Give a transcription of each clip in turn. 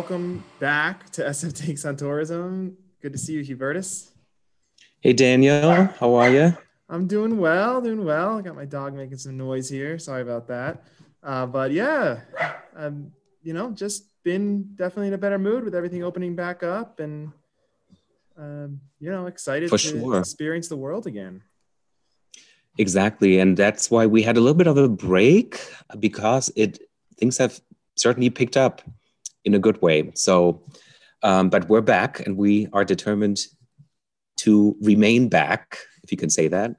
welcome back to SF Takes on Tourism. Good to see you, Hubertus. Hey, Daniel. How are you? I'm doing well, doing well. I got my dog making some noise here. Sorry about that. Uh, but yeah, I'm, you know, just been definitely in a better mood with everything opening back up and, um, you know, excited For to sure. experience the world again. Exactly, and that's why we had a little bit of a break because it things have certainly picked up in a good way. So, um, but we're back, and we are determined to remain back, if you can say that.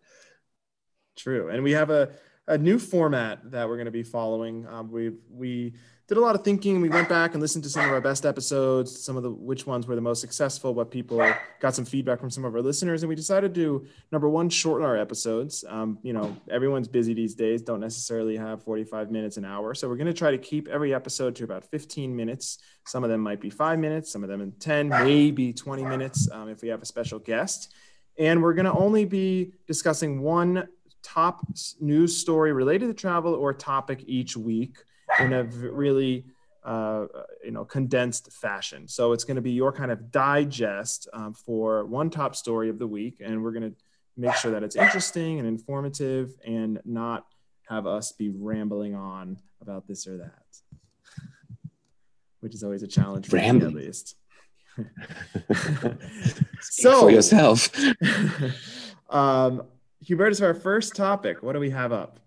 True, and we have a, a new format that we're going to be following. Um, we we did a lot of thinking. We went back and listened to some of our best episodes, some of the which ones were the most successful, what people got some feedback from some of our listeners, and we decided to number one shorten our episodes. Um, you know, everyone's busy these days, don't necessarily have 45 minutes an hour, so we're going to try to keep every episode to about 15 minutes. Some of them might be five minutes, some of them in 10, maybe 20 minutes um, if we have a special guest. And we're going to only be discussing one top news story related to travel or topic each week in a really uh, you know condensed fashion. So it's going to be your kind of digest um, for one top story of the week, and we're going to make sure that it's interesting and informative, and not have us be rambling on about this or that, which is always a challenge for me at least. so for yourself. um, Hubertus, our first topic, what do we have up?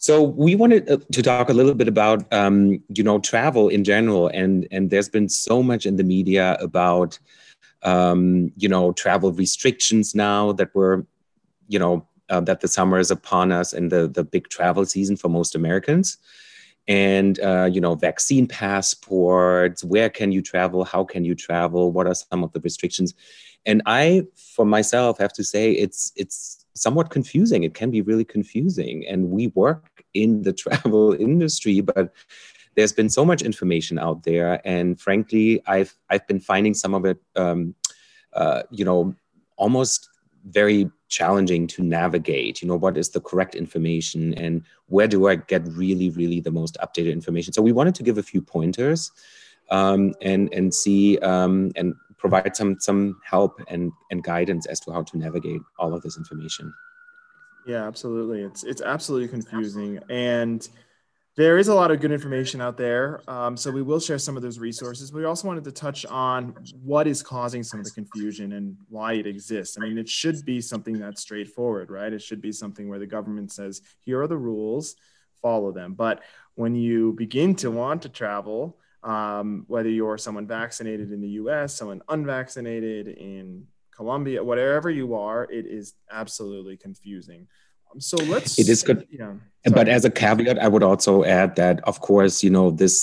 So we wanted uh, to talk a little bit about um, you know travel in general, and and there's been so much in the media about um, you know travel restrictions now that we're you know uh, that the summer is upon us and the the big travel season for most Americans, and uh, you know vaccine passports, where can you travel, how can you travel, what are some of the restrictions, and I for myself have to say it's it's somewhat confusing. It can be really confusing. And we work in the travel industry, but there's been so much information out there. And frankly, I've I've been finding some of it, um, uh, you know, almost very challenging to navigate. You know, what is the correct information, and where do I get really, really the most updated information? So we wanted to give a few pointers, um, and and see um, and provide some some help and and guidance as to how to navigate all of this information. Yeah, absolutely. It's it's absolutely confusing, and there is a lot of good information out there. Um, so we will share some of those resources. but We also wanted to touch on what is causing some of the confusion and why it exists. I mean, it should be something that's straightforward, right? It should be something where the government says, "Here are the rules, follow them." But when you begin to want to travel, um, whether you're someone vaccinated in the US, someone unvaccinated in Colombia, whatever you are, it is absolutely confusing. Um, So let's. It is good. Yeah. But as a caveat, I would also add that, of course, you know this.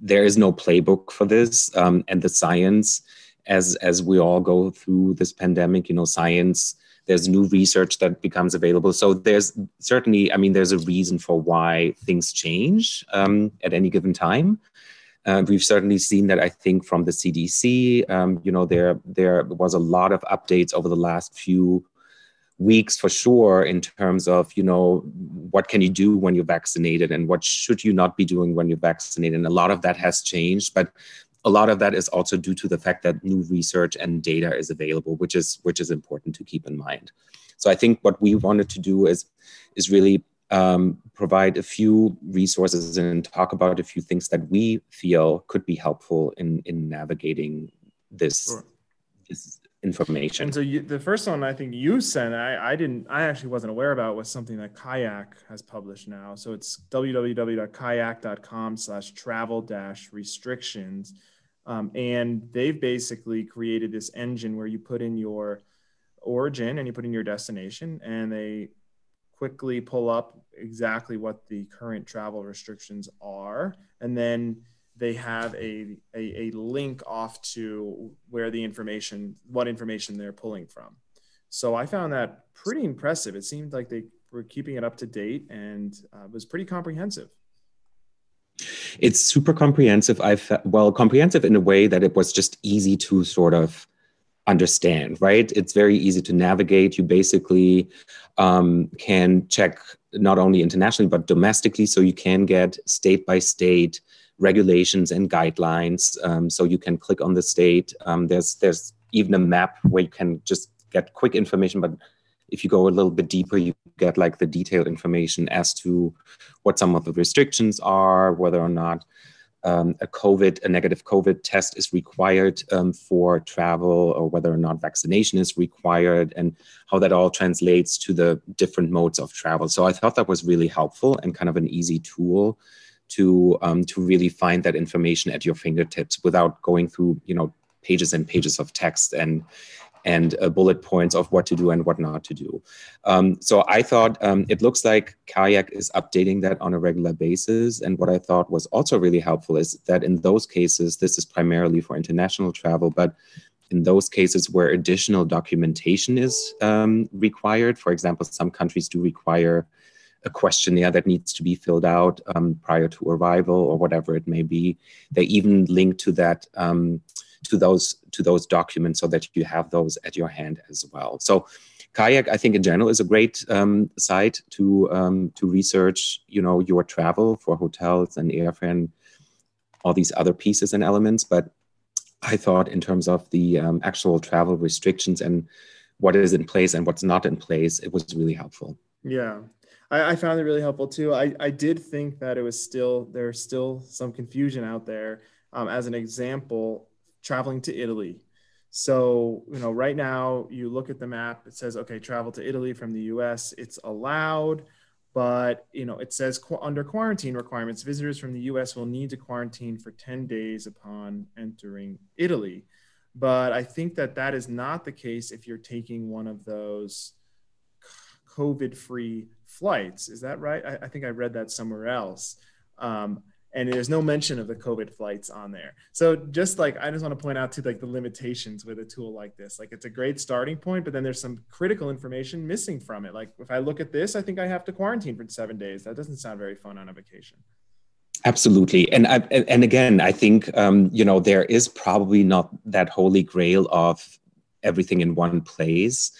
There is no playbook for this, um, and the science, as as we all go through this pandemic, you know, science. There's new research that becomes available. So there's certainly, I mean, there's a reason for why things change um, at any given time. Uh, we've certainly seen that. I think from the CDC, um, you know, there there was a lot of updates over the last few weeks for sure in terms of you know what can you do when you're vaccinated and what should you not be doing when you're vaccinated and a lot of that has changed but a lot of that is also due to the fact that new research and data is available which is which is important to keep in mind so i think what we wanted to do is is really um, provide a few resources and talk about a few things that we feel could be helpful in in navigating this Sure. this information And so you, the first one I think you sent, I, I didn't, I actually wasn't aware about was something that Kayak has published now. So it's www.kayak.com slash travel dash restrictions. Um, and they've basically created this engine where you put in your origin and you put in your destination and they quickly pull up exactly what the current travel restrictions are. And then they have a, a, a link off to where the information, what information they're pulling from. So I found that pretty impressive. It seemed like they were keeping it up to date and uh, was pretty comprehensive. it's super comprehensive i fe- well comprehensive in a way that it was just easy to sort of understand right it's very easy to navigate you basically um, can check not only internationally but domestically so you can get state by state regulations and guidelines. Um, so you can click on the state. Um, there's there's even a map where you can just get quick information, but if you go a little bit deeper, you get like the detailed information as to what some of the restrictions are, whether or not um, a COVID, a negative COVID test is required um, for travel, or whether or not vaccination is required, and how that all translates to the different modes of travel. So I thought that was really helpful and kind of an easy tool to um, to really find that information at your fingertips without going through you know pages and pages of text and and uh, bullet points of what to do and what not to do. Um, so I thought um, it looks like Kayak is updating that on a regular basis. And what I thought was also really helpful is that in those cases, this is primarily for international travel, but in those cases where additional documentation is um, required, for example, some countries do require a questionnaire that needs to be filled out um, prior to arrival or whatever it may be. They even link to that um, to those to those documents so that you have those at your hand as well. So kayak i think in general is a great um, site to um, to research you know your travel for hotels and airfare and all these other pieces and elements. But i thought in terms of the um, actual travel restrictions and what is in place and what's not in place it was really helpful. Yeah. I, found it really helpful too. I, I did think that it was still there's still some confusion out there. Um, as an example traveling to Italy. So, you know, right now you look at the map, it says, okay, travel to Italy from the US, it's allowed, but, you know, it says qu- under quarantine requirements, visitors from the US will need to quarantine for 10 days upon entering Italy. But I think that that is not the case if you're taking one of those COVID free flights. Is that right? I, I, think I read that somewhere else. Um, and there's no mention of the covid flights on there. So just like i just want to point out to like the limitations with a tool like this. Like it's a great starting point but then there's some critical information missing from it. Like if i look at this i think i have to quarantine for seven days. That doesn't sound very fun on a vacation. Absolutely. And I, and again i think um, you know there is probably not that holy grail of everything in one place.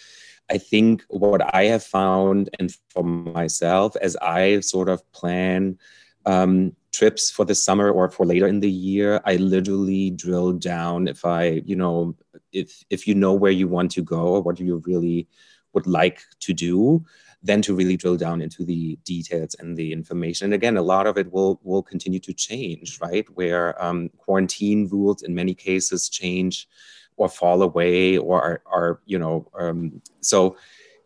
I think what I have found, and for myself, as I sort of plan um, trips for the summer or for later in the year, I literally drill down if I, you know, if if you know where you want to go or what you really would like to do, then to really drill down into the details and the information. And again, a lot of it will will continue to change, right? Where um, quarantine rules in many cases change or fall away or are, are you know, um, so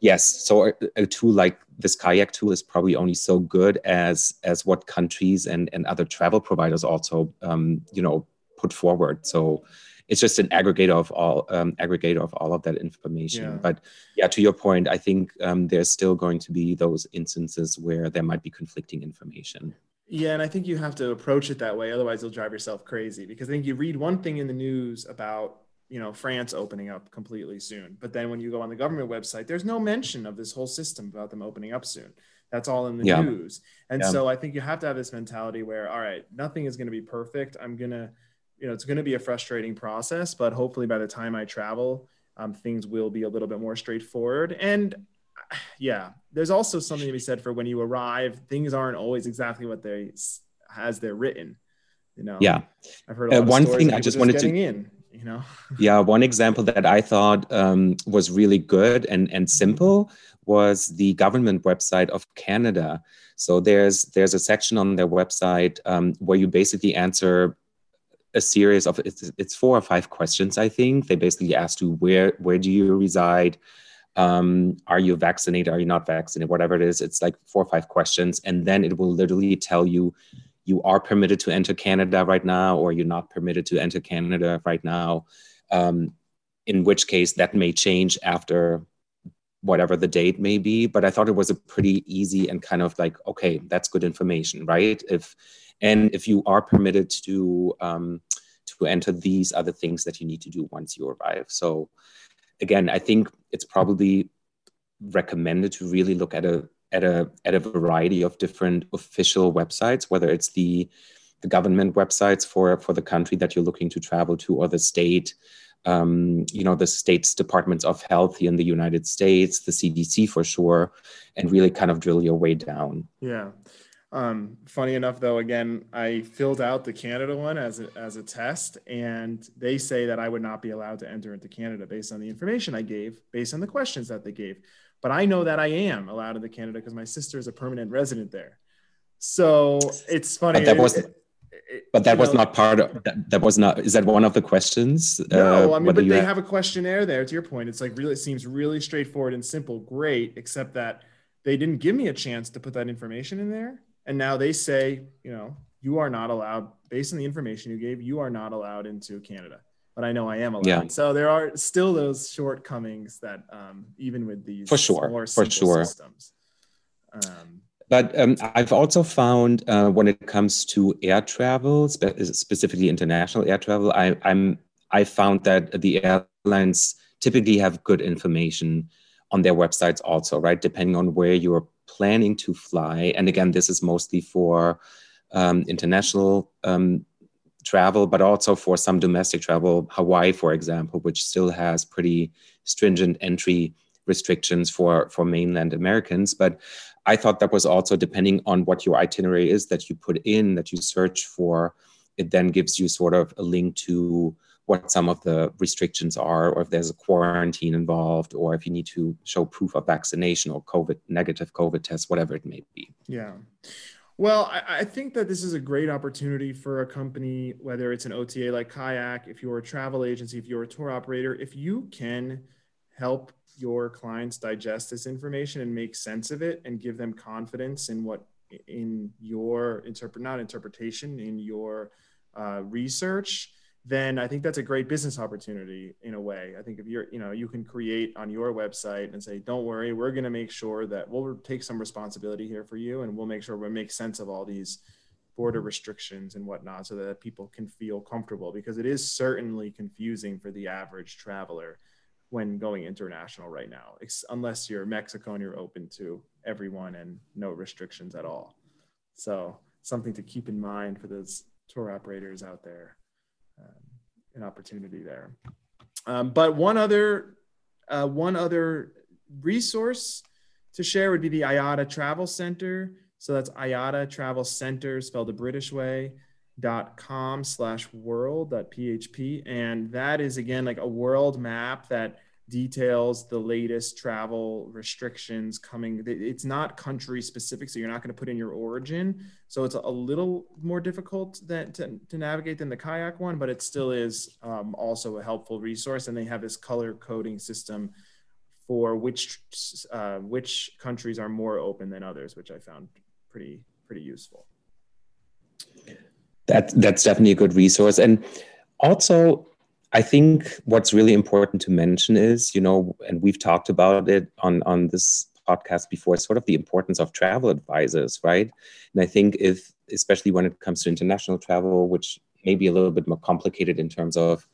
yes so a, a, tool like this kayak tool is probably only so good as as what countries and and other travel providers also um, you know put forward so it's just an aggregator of all um, aggregator of all of that information yeah. but yeah to your point i think um, there's still going to be those instances where there might be conflicting information yeah, and I think you have to approach it that way. Otherwise, you'll drive yourself crazy because I think you read one thing in the news about you know France opening up completely soon. But then when you go on the government website, there's no mention of this whole system about them opening up soon. That's all in the yeah. news. And yeah. so I think you have to have this mentality where, all right, nothing is going to be perfect. I'm gonna, you know, it's going to be a frustrating process, but hopefully by the time I travel, um, things will be a little bit more straightforward. And yeah, there's also something to be said for when you arrive, things aren't always exactly what they as they're written. You know. Yeah. I've heard uh, one thing I just wanted to. In you know? Yeah one example that i thought um, was really good and and simple was the government website of canada. So there's there's a section on their website um, where you basically answer a series of it's, it's four or five questions i think. They basically ask you where where do you reside? Um, are you vaccinated? Are you not vaccinated? Whatever it is it's like four or five questions and then it will literally tell you you are permitted to enter Canada right now, or you're not permitted to enter Canada right now. Um, in which case, that may change after whatever the date may be. But I thought it was a pretty easy and kind of like, okay, that's good information, right? If and if you are permitted to um, to enter these other things that you need to do once you arrive. So again, I think it's probably recommended to really look at a at a at a variety of different official websites, whether it's the the government websites for for the country that you're looking to travel to, or the state, um, you know, the state's departments of health in the United States, the CDC for sure, and really kind of drill your way down. Yeah. Um, funny enough, though, again, I filled out the Canada one as a, as a test, and they say that I would not be allowed to enter into Canada based on the information I gave, based on the questions that they gave. But I know that I am allowed into Canada because my sister is a permanent resident there. So it's funny. But that was, but that was know, not part of that, that. was not. Is that one of the questions? No, uh, I mean, but they have, have a questionnaire there. To your point, it's like really, it seems really straightforward and simple. Great, except that they didn't give me a chance to put that information in there and now they say, you know, you are not allowed, based on the information you gave, you are not allowed into Canada. But I know I am allowed. Yeah. So there are still those shortcomings that um, even with these for sure, for sure. systems. Um, but um, I've also found uh, when it comes to air travel, spe- specifically international air travel, I, I'm I found that the airlines typically have good information on their websites also, right? Depending on where you're planning to fly, and again, this is mostly for um, international um, travel, but also for some domestic travel. Hawaii, for example, which still has pretty stringent entry restrictions for for mainland Americans, but I thought that was also depending on what your itinerary is that you put in, that you search for. It then gives you sort of a link to what some of the restrictions are, or if there's a quarantine involved, or if you need to show proof of vaccination or COVID negative COVID test, whatever it may be. Yeah. Well, I, I, think that this is a great opportunity for a company, whether it's an OTA like Kayak, if you're a travel agency, if you're a tour operator, if you can help your clients digest this information and make sense of it and give them confidence in what in your interpret not interpretation in your uh, research then I think that's a great business opportunity in a way. I think if you're, you know, you can create on your website and say, don't worry, we're going to make sure that we'll take some responsibility here for you and we'll make sure we make sense of all these border mm-hmm. restrictions and whatnot so that people can feel comfortable because it is certainly confusing for the average traveler when going international right now, unless you're Mexico and you're open to everyone and no restrictions at all. So something to keep in mind for those tour operators out there an opportunity there. Um, but one other uh, one other resource to share would be the IATA Travel Centre. So that's IATA Travel Centre, spelled the British way, dot com slash world dot php. And that is again like a world map that details the latest travel restrictions coming. It's not country specific, so you're not going to put in your origin. So it's a little more difficult than, to, to navigate than the kayak one, but it still is um, also a helpful resource. And they have this color coding system for which uh, which countries are more open than others, which I found pretty pretty useful. That that's definitely a good resource, and also I think what's really important to mention is, you know, and we've talked about it on on this podcast before, sort of the importance of travel advisors, right? And I think if, especially when it comes to international travel, which may be a little bit more complicated in terms of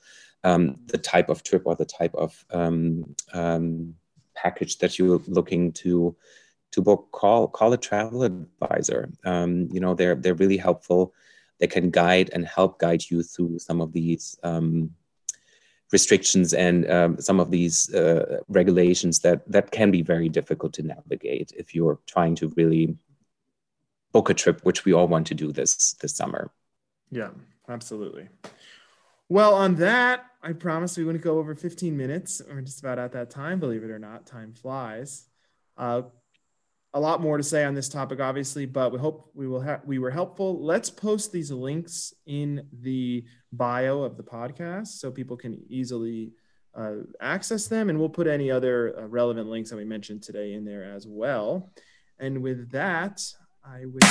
um, the type of trip or the type of um, um, package that you're looking to to book, call call a travel advisor. Um, you know, they're they're really helpful. They can guide and help guide you through some of these um, restrictions and um, some of these uh, regulations that that can be very difficult to navigate if you're trying to really book a trip, which we all want to do this this summer. Yeah, absolutely. Well, on that, I promise we wouldn't go over 15 minutes. We're just about at that time, believe it or not. Time flies. Uh, a lot more to say on this topic, obviously, but we hope we will have we were helpful. Let's post these links in the bio of the podcast so people can easily uh, access them, and we'll put any other uh, relevant links that we mentioned today in there as well. And with that, I wish.